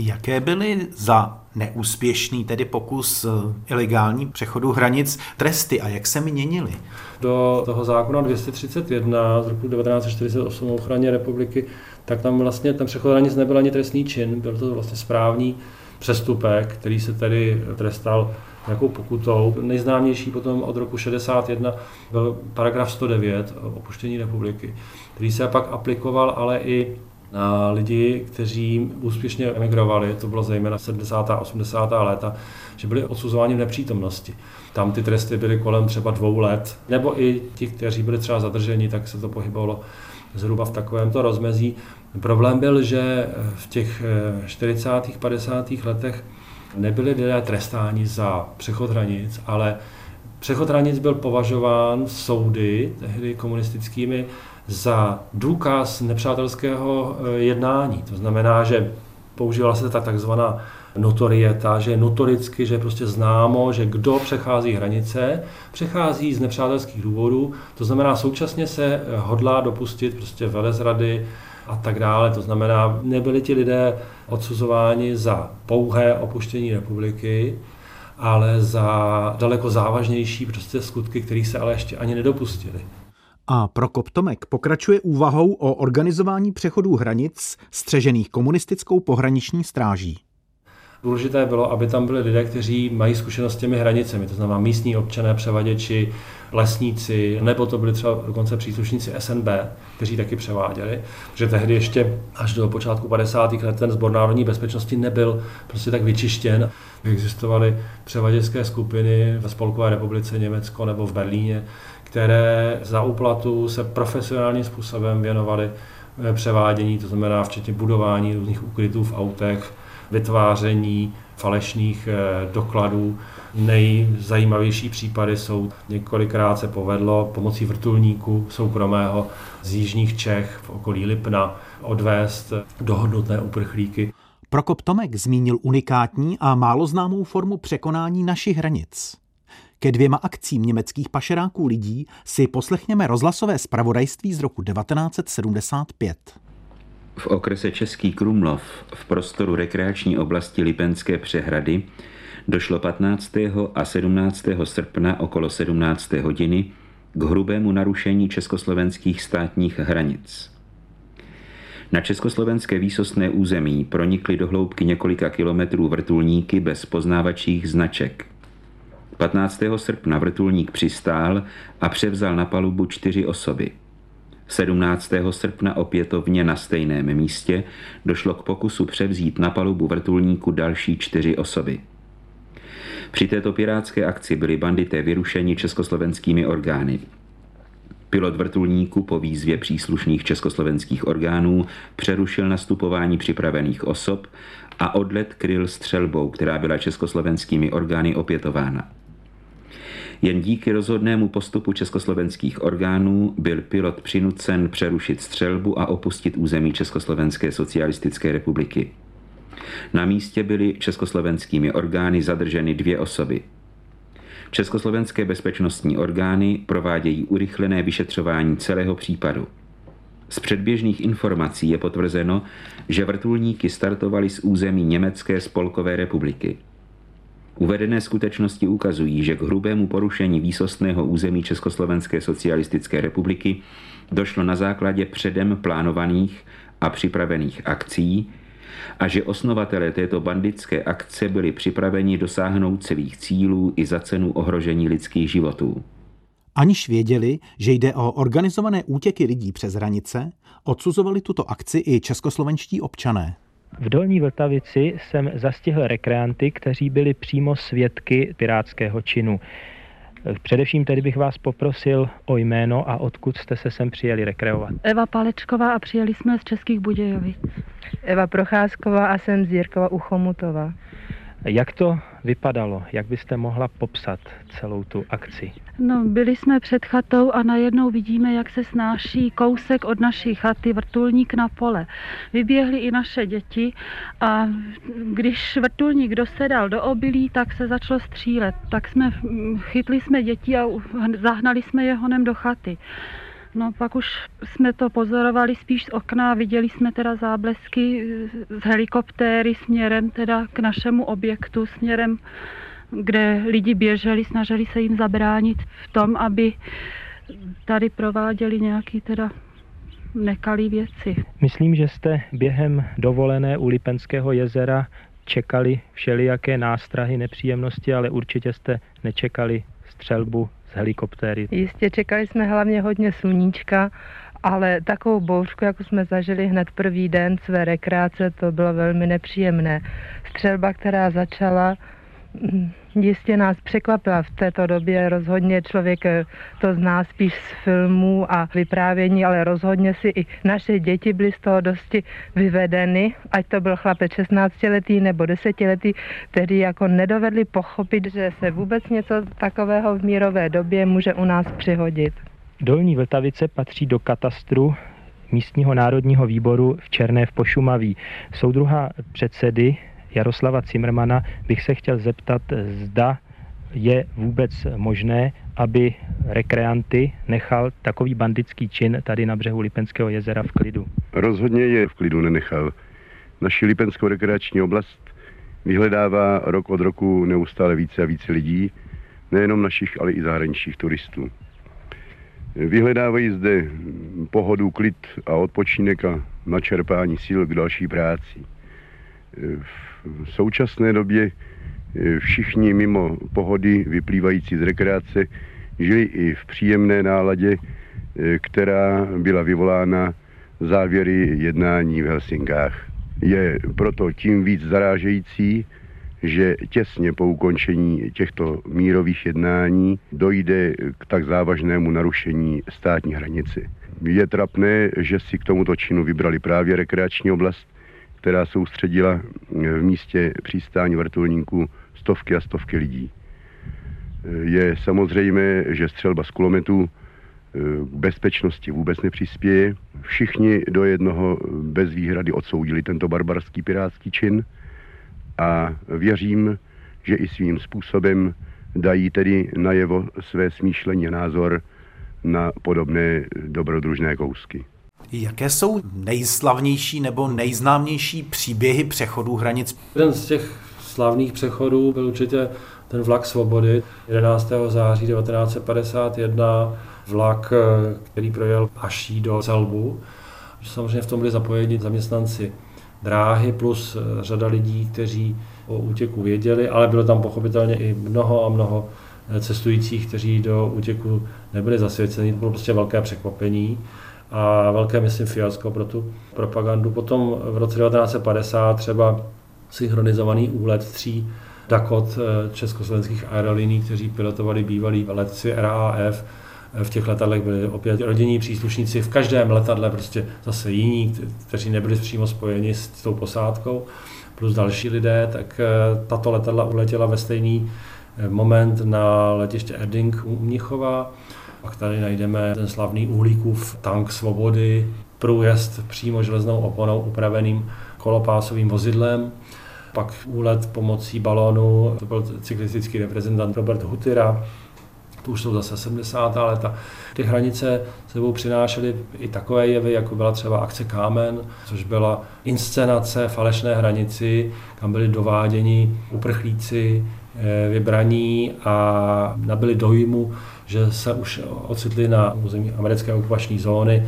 Jaké byly za neúspěšný tedy pokus eh, ilegální přechodu hranic tresty a jak se měnily? Do toho zákona 231 z roku 1948 o ochraně republiky, tak tam vlastně ten přechod hranic nebyl ani trestný čin, byl to vlastně správní přestupek, který se tedy trestal nějakou pokutou. Nejznámější potom od roku 61 byl paragraf 109 opuštění republiky, který se pak aplikoval ale i na lidi, kteří úspěšně emigrovali, to bylo zejména 70. a 80. léta, že byli odsuzováni v nepřítomnosti. Tam ty tresty byly kolem třeba dvou let, nebo i ti, kteří byli třeba zadrženi, tak se to pohybovalo zhruba v takovémto rozmezí. Problém byl, že v těch 40. Eh, 50. letech nebyli lidé trestáni za přechod hranic, ale přechod hranic byl považován soudy, tehdy komunistickými, za důkaz nepřátelského eh, jednání. To znamená, že používala se ta takzvaná notorieta, že je notoricky, že je prostě známo, že kdo přechází hranice, přechází z nepřátelských důvodů, to znamená současně se hodlá dopustit prostě velezrady a tak dále. To znamená, nebyli ti lidé odsuzováni za pouhé opuštění republiky, ale za daleko závažnější prostě skutky, kterých se ale ještě ani nedopustili. A Prokop Tomek pokračuje úvahou o organizování přechodů hranic střežených komunistickou pohraniční stráží. Důležité bylo, aby tam byli lidé, kteří mají zkušenost s těmi hranicemi, to znamená místní občané, převaděči, lesníci, nebo to byli třeba dokonce příslušníci SNB, kteří taky převáděli, protože tehdy ještě až do počátku 50. let ten sbor národní bezpečnosti nebyl prostě tak vyčištěn. Existovaly převaděčské skupiny ve Spolkové republice Německo nebo v Berlíně, které za úplatu se profesionálním způsobem věnovaly eh, převádění, to znamená včetně budování různých ukrytů v autech, vytváření falešných eh, dokladů. Nejzajímavější případy jsou, několikrát se povedlo pomocí vrtulníku soukromého z jižních Čech v okolí Lipna odvést dohodnuté uprchlíky. Prokop Tomek zmínil unikátní a málo známou formu překonání našich hranic. Ke dvěma akcím německých pašeráků lidí si poslechněme rozhlasové zpravodajství z roku 1975. V okrese Český Krumlov v prostoru rekreační oblasti Lipenské přehrady došlo 15. a 17. srpna okolo 17. hodiny k hrubému narušení československých státních hranic. Na československé výsostné území pronikly do hloubky několika kilometrů vrtulníky bez poznávačích značek. 15. srpna vrtulník přistál a převzal na palubu čtyři osoby – 17. srpna opětovně na stejném místě došlo k pokusu převzít na palubu vrtulníku další čtyři osoby. Při této pirátské akci byli bandité vyrušeni československými orgány. Pilot vrtulníku po výzvě příslušných československých orgánů přerušil nastupování připravených osob a odlet kryl střelbou, která byla československými orgány opětována. Jen díky rozhodnému postupu československých orgánů byl pilot přinucen přerušit střelbu a opustit území Československé socialistické republiky. Na místě byly československými orgány zadrženy dvě osoby. Československé bezpečnostní orgány provádějí urychlené vyšetřování celého případu. Z předběžných informací je potvrzeno, že vrtulníky startovaly z území Německé spolkové republiky. Uvedené skutečnosti ukazují, že k hrubému porušení výsostného území Československé socialistické republiky došlo na základě předem plánovaných a připravených akcí a že osnovatelé této bandické akce byli připraveni dosáhnout svých cílů i za cenu ohrožení lidských životů. Aniž věděli, že jde o organizované útěky lidí přes hranice, odsuzovali tuto akci i českoslovenští občané. V Dolní Vltavici jsem zastihl rekreanty, kteří byli přímo svědky pirátského činu. Především tedy bych vás poprosil o jméno a odkud jste se sem přijeli rekreovat. Eva Palečková a přijeli jsme z Českých Budějovic. Eva Procházková a jsem z Jirkova u Chomutova. Jak to vypadalo? Jak byste mohla popsat celou tu akci? No, byli jsme před chatou a najednou vidíme, jak se snáší kousek od naší chaty vrtulník na pole. Vyběhly i naše děti a když vrtulník dosedal do obilí, tak se začalo střílet. Tak jsme chytli jsme děti a zahnali jsme je honem do chaty. No pak už jsme to pozorovali spíš z okna viděli jsme teda záblesky z helikoptéry směrem teda k našemu objektu, směrem kde lidi běželi, snažili se jim zabránit v tom, aby tady prováděli nějaký teda nekalý věci. Myslím, že jste během dovolené u Lipenského jezera čekali všelijaké nástrahy, nepříjemnosti, ale určitě jste nečekali střelbu z helikoptéry. Jistě čekali jsme hlavně hodně sluníčka, ale takovou bouřku, jako jsme zažili hned první den své rekreace, to bylo velmi nepříjemné. Střelba, která začala jistě nás překvapila v této době. Rozhodně člověk eh, to zná spíš z filmů a vyprávění, ale rozhodně si i naše děti byly z toho dosti vyvedeny, ať to byl chlapec 16 letý nebo 10 letý, který jako nedovedli pochopit, že se vůbec něco takového v mírové době může u nás přihodit. Dolní Vltavice patří do katastru místního národního výboru v Černé v Pošumaví. Soudruha předsedy Jaroslava Cimrmana bych se chtěl zeptat, zda je vůbec možné, aby rekreanty nechal takový bandický čin tady na břehu Lipenského jezera v klidu? Rozhodně je v klidu nenechal. Naši Lipenskou rekreační oblast vyhledává rok od roku neustále více a více lidí, nejenom našich, ale i zahraničních turistů. Vyhledávají zde pohodu, klid a odpočinek a načerpání sil k další práci. V současné době všichni mimo pohody vyplývající z rekreace žili i v příjemné náladě, která byla vyvolána závěry jednání v Helsinkách. Je proto tím víc zarážející, že těsně po ukončení těchto mírových jednání dojde k tak závažnému narušení státní hranice. Je trapné, že si k tomuto činu vybrali právě rekreační oblast, která soustředila v místě přistání vrtulníků stovky a stovky lidí. Je samozřejmé, že střelba z kulometů k bezpečnosti vůbec nepřispěje. Všichni do jednoho bez výhrady odsoudili tento barbarský pirátský čin a věřím, že i svým způsobem dají tedy najevo své smýšlení a názor na podobné dobrodružné kousky. Jaké jsou nejslavnější nebo nejznámější příběhy přechodů hranic? Jeden z těch slavných přechodů byl určitě ten vlak svobody 11. září 1951 vlak, který projel až do Celbu. Samozřejmě v tom byli zapojeni zaměstnanci dráhy plus eh, řada lidí, kteří o útěku věděli, ale bylo tam pochopitelně i mnoho a mnoho eh, cestujících, kteří do útěku nebyli zasvěceni. To bylo prostě velké překvapení a velké, myslím, fiasko pro tu propagandu. Potom v roce 1950 třeba synchronizovaný úlet tří Dakot eh, československých aerolíní, kteří pilotovali bývalí letci RAF, v těch letadlech byli opět rodinní příslušníci, v každém letadle prostě zase jiní, kteří nebyli přímo spojeni s tou posádkou, plus další lidé, tak eh, tato letadla uletěla ve stejný eh, moment na letiště Erding u Mnichova. Pak tady najdeme ten slavný uhlíkův tank svobody, průjezd přímo železnou oponou upraveným kolopásovým vozidlem, pak úlet pomocí balónu, to byl cyklistický reprezentant Robert Hutira, to už jsou zase 70. leta. Ty hranice sebou přinášely i takové jevy, jako byla třeba akce Kámen, což byla inscenace falešné hranici, kam byli dováděni uprchlíci, eh, vybraní a nabili dojmu, že se už ocitli na území americké okupační zóny,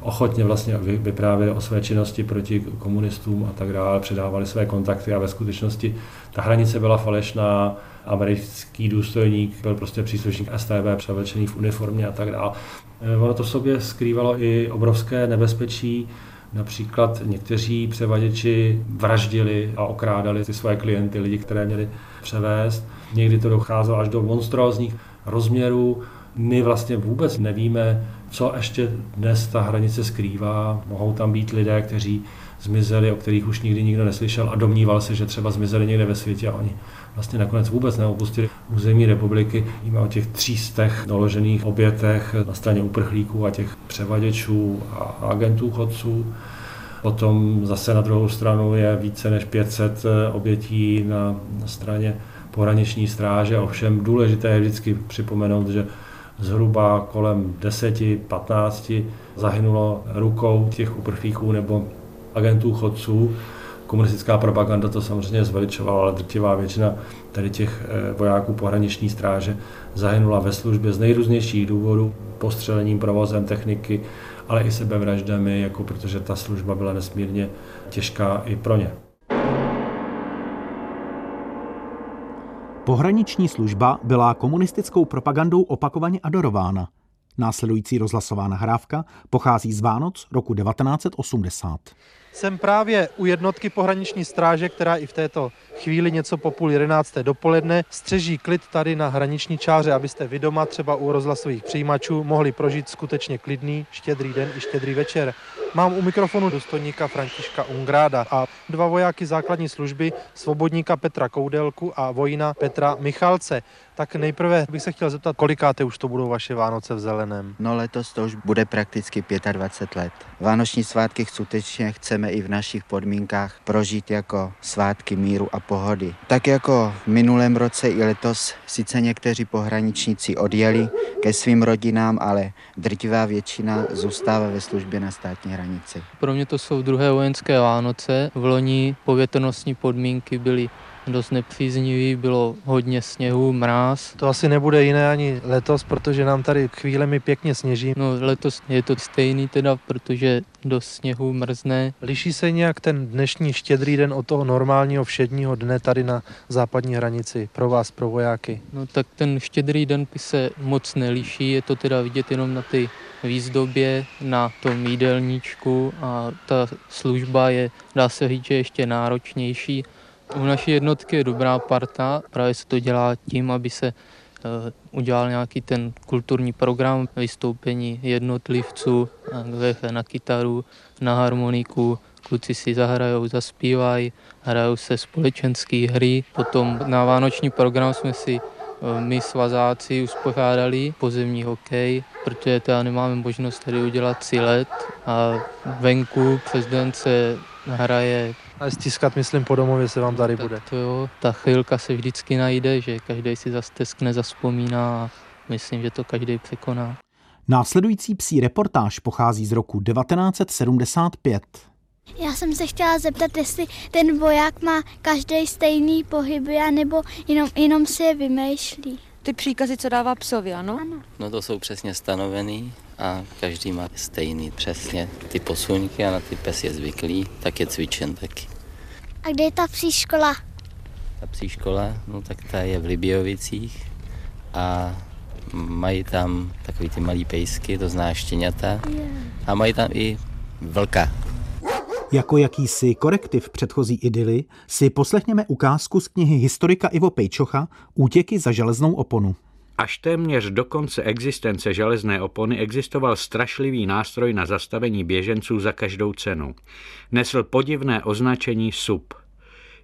ochotně vlastně vyprávěli o své činnosti proti komunistům a tak dále, předávali své kontakty a ve skutečnosti ta hranice byla falešná, americký důstojník byl prostě příslušník STB převlečený v uniformě a tak dále. Eh, ono to v sobě skrývalo i obrovské nebezpečí, Například někteří převaděči vraždili a okrádali ty svoje klienty, lidi, které měli převést. Někdy to docházelo až do monstrózních rozměrů. My vlastně vůbec nevíme, co ještě dnes ta hranice skrývá. Mohou tam být lidé, kteří zmizeli, o kterých už nikdy nikdo neslyšel a domníval se, že třeba zmizeli někde ve světě a oni vlastně nakonec vůbec neopustili území republiky. Víme o těch třístech doložených obětech na straně uprchlíků a těch převaděčů a agentů chodců. Potom zase na druhou stranu je více než 500 eh, obětí na straně pohraniční stráže. Ovšem důležité je vždycky připomenout, že zhruba kolem 10-15 zahynulo rukou těch uprchlíků nebo agentů chodců komunistická propaganda to samozřejmě zveličovala, ale drtivá většina tady těch eh, vojáků pohraniční stráže zahynula ve službě z nejrůznějších důvodů, postřelením, provozem techniky, ale i sebevraždami, jako protože ta služba byla nesmírně těžká i pro ně. Pohraniční služba byla komunistickou propagandou opakovaně adorována. Následující rozhlasová nahrávka pochází z Vánoc roku 1980. Jsem právě u jednotky pohraniční stráže, která i v této chvíli něco po půl jedenácté dopoledne střeží klid tady na hraniční čáře, abyste vy doma třeba u rozhlasových přijímačů mohli prožít skutečně klidný štědrý den i štědrý večer. Mám u mikrofonu důstojníka Františka Ungráda a dva vojáky základní služby, svobodníka Petra Koudelku a vojina Petra Michalce. Tak nejprve bych se chtěl zeptat, kolikáte už to budou vaše Vánoce v zeleném? No letos to už bude prakticky 25 let. Vánoční svátky skutečně chceme i v našich podmínkách prožít jako svátky míru a pohody. Tak jako v minulém roce i letos sice někteří pohraničníci odjeli ke svým rodinám, ale drtivá většina zůstává ve službě na státní hranici. Pro mě to jsou druhé vojenské Vánoce. V loni povětrnostní podmínky byly dost nepříznivý, bylo hodně sněhu, mráz. To asi nebude jiné ani letos, protože nám tady chvílemi pěkně sněží. No letos je to stejný teda, protože do sněhu mrzne. Liší se nějak ten dnešní štědrý den od toho normálního všedního dne tady na západní hranici pro vás, pro vojáky? No tak ten štědrý den se moc neliší, je to teda vidět jenom na ty výzdobě, na tom jídelníčku a ta služba je, dá se říct, že ještě náročnější. U naší jednotky je dobrá parta, právě se to dělá tím, aby se Eh, udělal nějaký ten kulturní program vystoupení jednotlivců, na kytaru, na harmoniku, kluci si zahrajou, zaspívají, hrajou se společenské hry. Potom na vánoční program jsme si eh, my svazáci uspořádali pozemní hokej, protože teda nemáme možnost tady udělat si let a venku přes den se hraje a stiskat, myslím, po domově se vám tady tak bude. To jo, ta chvilka se vždycky najde, že každý si zasteskne, zaspomíná a myslím, že to každý překoná. Následující psí reportáž pochází z roku 1975. Já jsem se chtěla zeptat, jestli ten voják má každý stejný pohyby, nebo jenom, jenom si je vymýšlí. Ty příkazy, co dává psovi, ano? Ano. No to jsou přesně stanovený a každý má stejný přesně ty posuňky a na ty pes je zvyklý, tak je cvičen taky. A kde je ta psí škola? Ta psí škola, no tak ta je v Libiovicích a mají tam takový ty malý pejsky, to zná štěňata a mají tam i vlka. Jako jakýsi korektiv předchozí idyly si poslechněme ukázku z knihy historika Ivo Pejčocha Útěky za železnou oponu. Až téměř do konce existence železné opony existoval strašlivý nástroj na zastavení běženců za každou cenu. Nesl podivné označení SUP.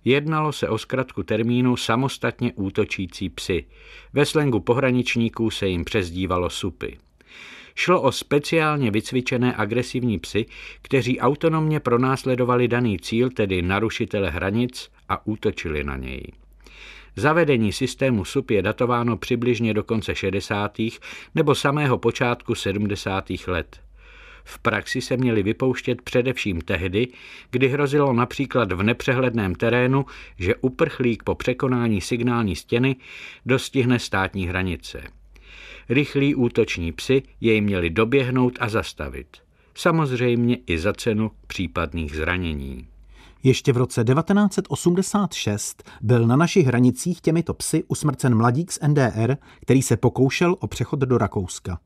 Jednalo se o zkratku termínu samostatně útočící psy. Ve slengu pohraničníků se jim přezdívalo supy. Šlo o speciálně vycvičené agresivní psy, kteří autonomně pronásledovali daný cíl, tedy narušitele hranic, a útočili na něj. Zavedení systému SUP je datováno přibližně do konce 60. nebo samého počátku 70. let. V praxi se měly vypouštět především tehdy, kdy hrozilo například v nepřehledném terénu, že uprchlík po překonání signální stěny dostihne státní hranice. Rychlí útoční psy jej měli doběhnout a zastavit. Samozřejmě i za cenu případných zranění. Ještě v roce 1986 byl na našich hranicích těmito psy usmrcen mladík z NDR, který se pokoušel o přechod do Rakouska.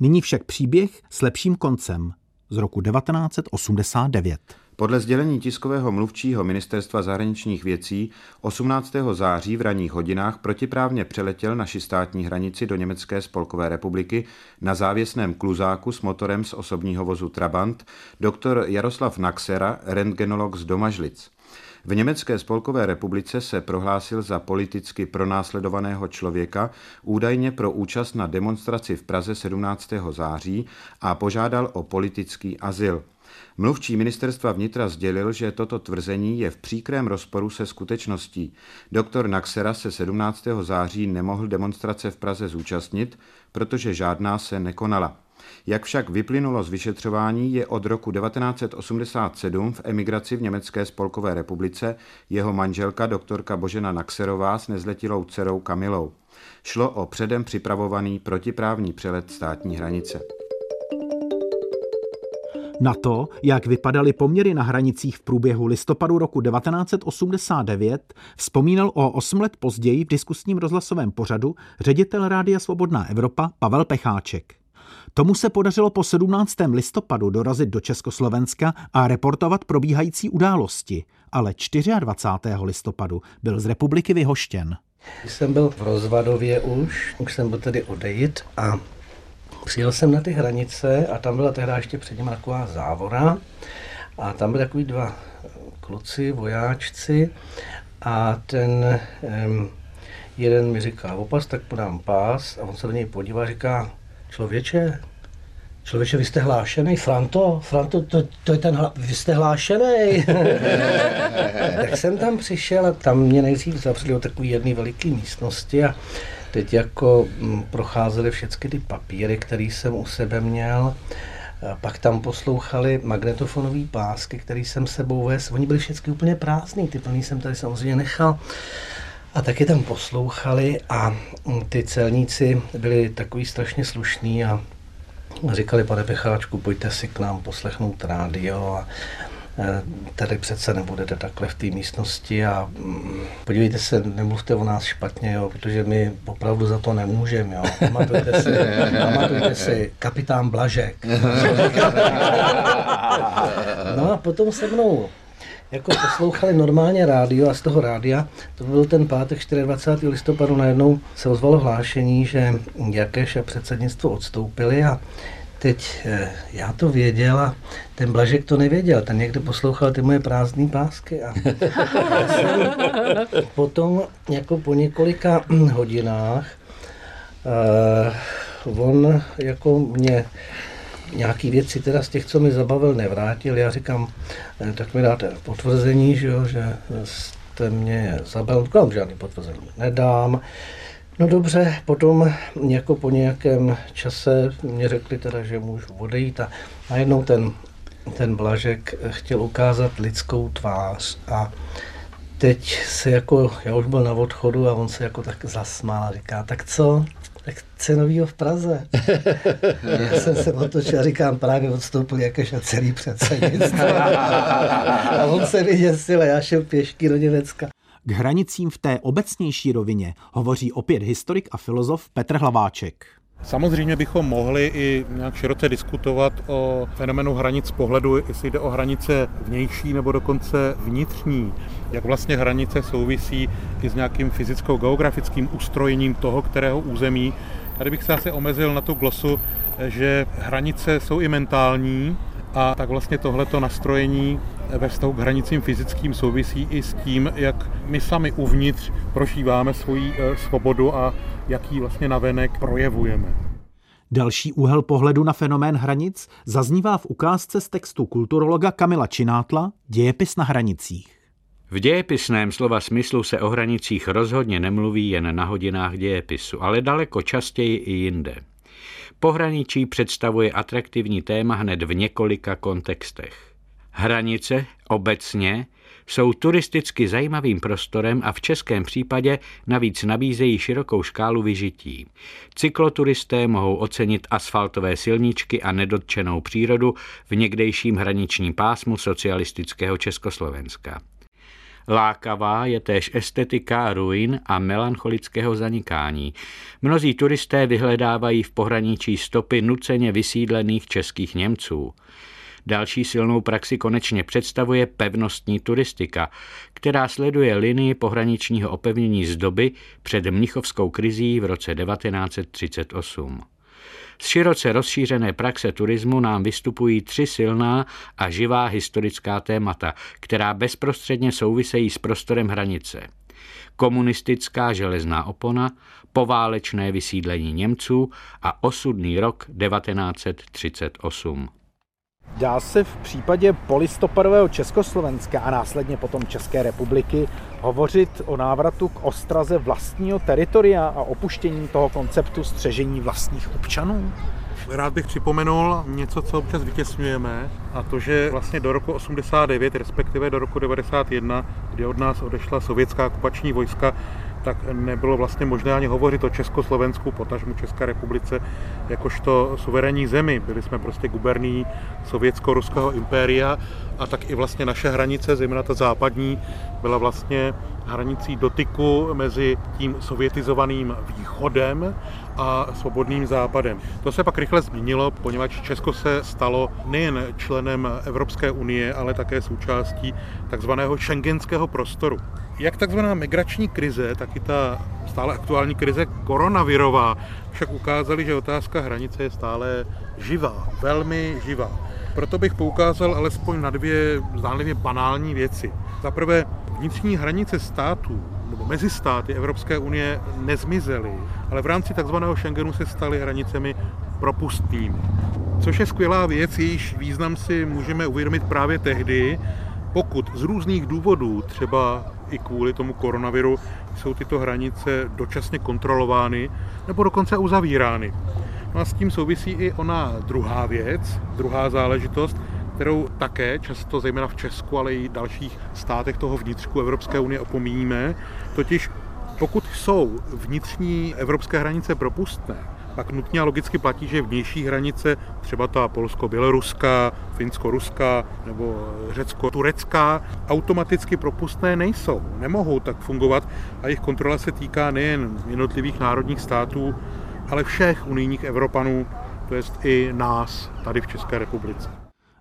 Nyní však příběh s lepším koncem z roku 1989. Podle sdělení tiskového mluvčího ministerstva zahraničních věcí 18. září v ranních hodinách protiprávně přeletěl naši státní hranici do Německé spolkové republiky na závěsném kluzáku s motorem z osobního vozu Trabant doktor Jaroslav Naxera, rentgenolog z Domažlic. V Německé spolkové republice se prohlásil za politicky pronásledovaného člověka údajně pro účast na demonstraci v Praze 17. září a požádal o politický azyl. Mluvčí ministerstva vnitra sdělil, že toto tvrzení je v příkrém rozporu se skutečností. Doktor Naxera se 17. září nemohl demonstrace v Praze zúčastnit, protože žádná se nekonala. Jak však vyplynulo z vyšetřování, je od roku 1987 v emigraci v Německé spolkové republice jeho manželka doktorka Božena Naxerová s nezletilou dcerou Kamilou. Šlo o předem připravovaný protiprávní přelet státní hranice. Na to, jak vypadaly poměry na hranicích v průběhu listopadu roku 1989, vzpomínal o 8 let později v diskusním rozhlasovém pořadu ředitel Rádia Svobodná Evropa Pavel Pecháček. Tomu se podařilo po 17. listopadu dorazit do Československa a reportovat probíhající události, ale 24. listopadu byl z republiky vyhoštěn. Jsem byl v Rozvadově už, už jsem byl tedy odejít a Přijel jsem na ty hranice a tam byla tehdy ještě před nimi taková závora a tam byly takový dva kluci, vojáčci a ten jeden mi říká opas, tak podám pás a on se do něj podívá a říká, člověče, Člověče, vy jste hlášený, Franto, Franto, to, to je ten, hla... vy jste hlášený. tak jsem tam přišel a tam mě nejdřív zavřeli o takové jedné veliké místnosti a teď jako mm, procházely všechny ty papíry, které jsem u sebe měl Pak tam poslouchali magnetofonové pásky, které jsem sebou ves. Oni byli všechny úplně prázdný, ty plný jsem tady samozřejmě nechal. A taky tam poslouchali a ty celníci byli takový strašně slušní a říkali, pane Pecháčku, pojďte si k nám poslechnout rádio a e, tady přece nebudete takhle v té místnosti a mm, podívejte se, nemluvte o nás špatně, jo, protože my opravdu za to nemůžeme. Jo. Pamatujte si, pamatujte si, kapitán Blažek. No a potom se mnou jako poslouchali normálně rádio a z toho rádia, to byl ten pátek 24. listopadu, najednou se ozvalo hlášení, že Jakéš a předsednictvo odstoupili a teď eh, já to věděl a ten Blažek to nevěděl, ten někde poslouchal ty moje prázdné pásky a potom jako po několika hodinách uh, on jako mě nějaký věci teda z těch, co mi zabavil, nevrátil. Já říkám, eh, tak mi dáte potvrzení, že, jo, že jste mě zabavil. Říkám, žádný potvrzení nedám. No dobře, potom jako po nějakém čase mě řekli teda, že můžu odejít a najednou ten, ten Blažek chtěl ukázat lidskou tvář a teď se jako, já už byl na odchodu a on se jako tak zasmál a říká, tak co, tak cenovýho v Praze. Já jsem se otočil a říkám, právě odstoupil jakéž a celý předsednictvo. A on se vyděsil a já šel pěšky do Německa. K hranicím v té obecnější rovině hovoří opět historik a filozof Petr Hlaváček. Samozřejmě bychom mohli i nějak široce diskutovat o fenomenu hranic pohledu, jestli jde o hranice vnější nebo dokonce vnitřní. Jak vlastně hranice souvisí i s nějakým fyzicko-geografickým ustrojením toho, kterého území. Tady bych se asi omezil na tu glosu, že hranice jsou i mentální a tak vlastně tohleto nastrojení ve vztahu k hranicím fyzickým souvisí i s tím, jak my sami uvnitř prožíváme svoji eh, svobodu a jaký vlastně navenek projevujeme. Další úhel pohledu na fenomén hranic zaznívá v ukázce z textu kulturologa Kamila Činátla Dějepis na hranicích. V dějepisném slova smyslu se o hranicích rozhodně nemluví jen na hodinách dějepisu, ale daleko častěji i jinde. Pohraničí představuje atraktivní téma hned v několika kontextech. Hranice obecně jsou turisticky zajímavým prostorem a v českém případě navíc nabízejí širokou škálu vyžití. Cykloturisté mohou ocenit asfaltové silničky a nedotčenou přírodu v někdejším hraničním pásmu socialistického Československa. Lákavá je též estetika ruin a melancholického zanikání. Mnozí turisté vyhledávají v pohraničí stopy nuceně vysídlených českých Němců. Další silnou praxi konečně představuje pevnostní turistika, která sleduje linii pohraničního opevnění z doby před mnichovskou krizí v roce 1938. Z široce rozšířené praxe turismu nám vystupují tři silná a živá historická témata, která bezprostředně souvisejí s prostorem hranice. Komunistická železná opona, poválečné vysídlení Němců a osudný rok 1938. Dá se v případě polistopadového Československa a následně potom České republiky hovořit o návratu k ostraze vlastního teritoria a opuštění toho konceptu střežení vlastních občanů? Rád bych připomenul něco, co občas vytěsňujeme, a to, že vlastně do roku 89, respektive do roku 91, kdy od nás odešla sovětská okupační vojska, tak nebylo vlastně možné ani hovořit o Československu, potažmu České republice, jakožto suverénní zemi. Byli jsme prostě guberní sovětsko-ruského impéria a tak i vlastně naše hranice, zejména ta západní, byla vlastně hranicí dotyku mezi tím sovětizovaným východem a svobodným západem. To se pak rychle změnilo, poněvadž Česko se stalo nejen členem Evropské unie, ale také součástí takzvaného šengenského prostoru. Jak takzvaná migrační krize, tak i ta stále aktuální krize koronavirová však ukázali, že otázka hranice je stále živá, velmi živá. Proto bych poukázal alespoň na dvě zdánlivě banální věci. Za prvé, vnitřní hranice států nebo mezi státy Evropské unie nezmizely, ale v rámci takzvaného Schengenu se staly hranicemi propustnými. Což je skvělá věc, jejíž význam si můžeme uvědomit právě tehdy, pokud z různých důvodů, třeba i kvůli tomu koronaviru, jsou tyto hranice dočasně kontrolovány nebo dokonce uzavírány. No a s tím souvisí i ona druhá věc, druhá záležitost, kterou také často, zejména v Česku, ale i dalších státech toho vnitřku Evropské unie opomíníme, totiž pokud jsou vnitřní evropské hranice propustné, pak nutně a logicky platí, že vnější hranice, třeba ta polsko-běloruská, finsko-ruská nebo řecko-turecká, automaticky propustné nejsou, nemohou tak fungovat a jejich kontrola se týká nejen jednotlivých národních států, ale všech unijních Evropanů, to jest i nás tady v České republice.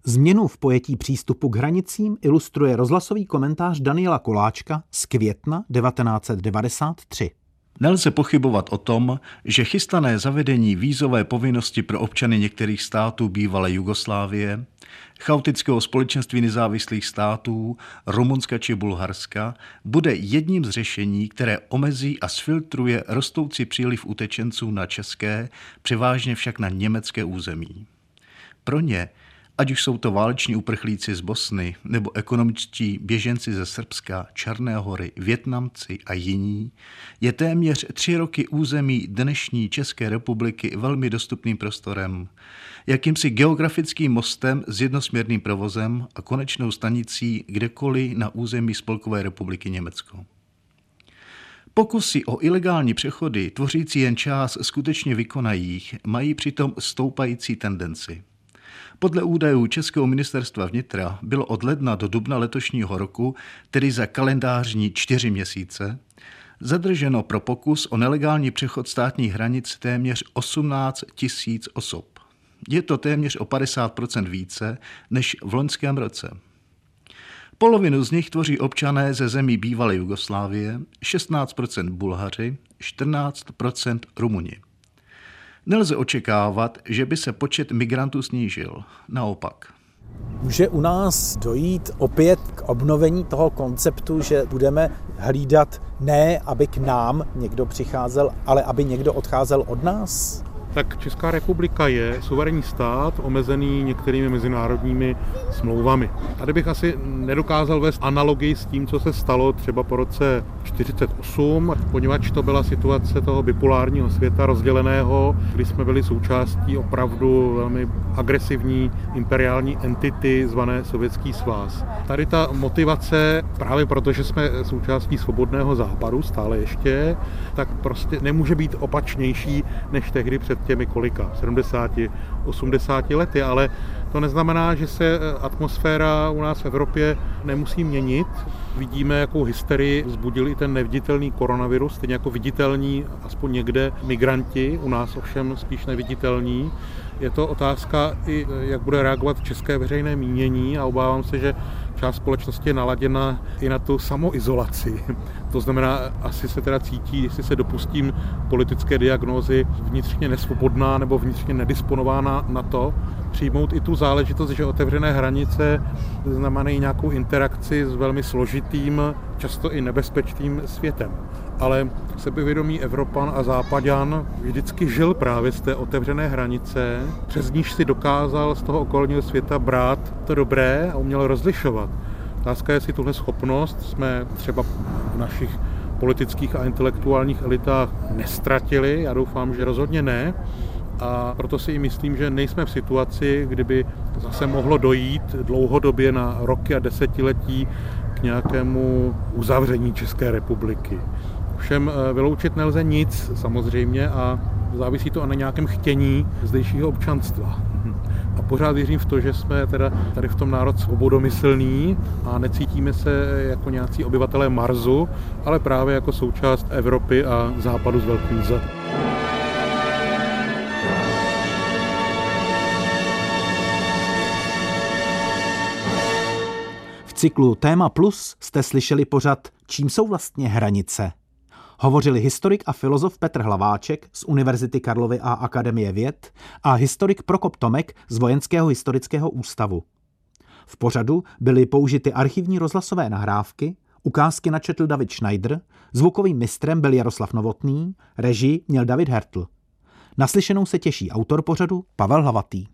Změnu v pojetí přístupu k hranicím ilustruje rozhlasový komentář Daniela Koláčka z května 1993. Nelze pochybovat o tom, že chystané zavedení vízové povinnosti pro občany některých států bývalé Jugoslávie, chaotického společenství nezávislých států, Rumunska či Bulharska, bude jedním z řešení, které omezí a sfiltruje rostoucí příliv utečenců na české, převážně však na německé území. Pro ně Ať už jsou to váleční uprchlíci z Bosny nebo ekonomičtí běženci ze Srbska, Černé hory, Větnamci a jiní, je téměř tři roky území dnešní České republiky velmi dostupným prostorem, jakýmsi geografickým mostem s jednosměrným provozem a konečnou stanicí kdekoliv na území Spolkové republiky Německo. Pokusy o ilegální přechody, tvořící jen část skutečně vykonajích, mají přitom stoupající tendenci – podle údajů Českého ministerstva vnitra bylo od ledna do dubna letošního roku, tedy za kalendářní čtyři měsíce, zadrženo pro pokus o nelegální přechod státních hranic téměř 18 tisíc osob. Je to téměř o 50% více než v loňském roce. Polovinu z nich tvoří občané ze zemí bývalé Jugoslávie, 16% Bulhaři, 14% Rumuni. Nelze očekávat, že by se počet migrantů snížil. Naopak. Může u nás dojít opět k obnovení toho konceptu, že budeme hlídat ne, aby k nám někdo přicházel, ale aby někdo odcházel od nás? Tak Česká republika je suverénní stát omezený některými mezinárodními smlouvami. Tady bych asi nedokázal vést analogii s tím, co se stalo třeba po roce 1948, poněvadž to byla situace toho bipolárního světa rozděleného, kdy jsme byli součástí opravdu velmi agresivní imperiální entity zvané Sovětský svaz. Tady ta motivace, právě proto, že jsme součástí svobodného západu stále ještě, tak prostě nemůže být opačnější než tehdy před těmi kolika, 70, 80 lety, ale to neznamená, že se eh, atmosféra u nás v Evropě nemusí měnit. Vidíme, jakou hysterii vzbudil i ten neviditelný koronavirus, stejně jako viditelní, aspoň někde, migranti, u nás ovšem spíš neviditelní. Je to otázka i, eh, jak bude reagovat české veřejné mínění a obávám se, že část společnosti je naladěna i na tu samoizolaci. To znamená, asi se teda cítí, jestli se dopustím politické diagnózy vnitřně nesvobodná nebo vnitřně nedisponována na to, přijmout i tu záležitost, že otevřené hranice znamenají nějakou interakci s velmi složitým, často i nebezpečným světem. Ale sebevědomý Evropan a Západan vždycky žil právě z té otevřené hranice, přes níž si dokázal z toho okolního světa brát to dobré a uměl rozlišovat. Otázka je, jestli tuhle schopnost jsme třeba v našich politických a intelektuálních elitách nestratili. Já doufám, že rozhodně ne. A proto si i myslím, že nejsme v situaci, kdyby zase mohlo dojít dlouhodobě na roky a desetiletí k nějakému uzavření České republiky. Všem eh, vyloučit nelze nic samozřejmě a závisí to na nějakém chtění zdejšího občanstva. A pořád věřím v to, že jsme teda tady v tom národ svobodomyslný a necítíme se jako nějací obyvatelé Marsu, ale právě jako součást Evropy a západu z velkým Z. V cyklu Téma Plus jste slyšeli pořad Čím jsou vlastně hranice? Hovořili historik a filozof Petr Hlaváček z Univerzity Karlovy a Akademie věd a historik Prokop Tomek z Vojenského historického ústavu. V pořadu byly použity archivní rozhlasové nahrávky, ukázky načetl David Schneider, zvukovým mistrem byl Jaroslav Novotný, režii měl David Hertl. Naslyšenou se těší autor pořadu Pavel Hlavatý.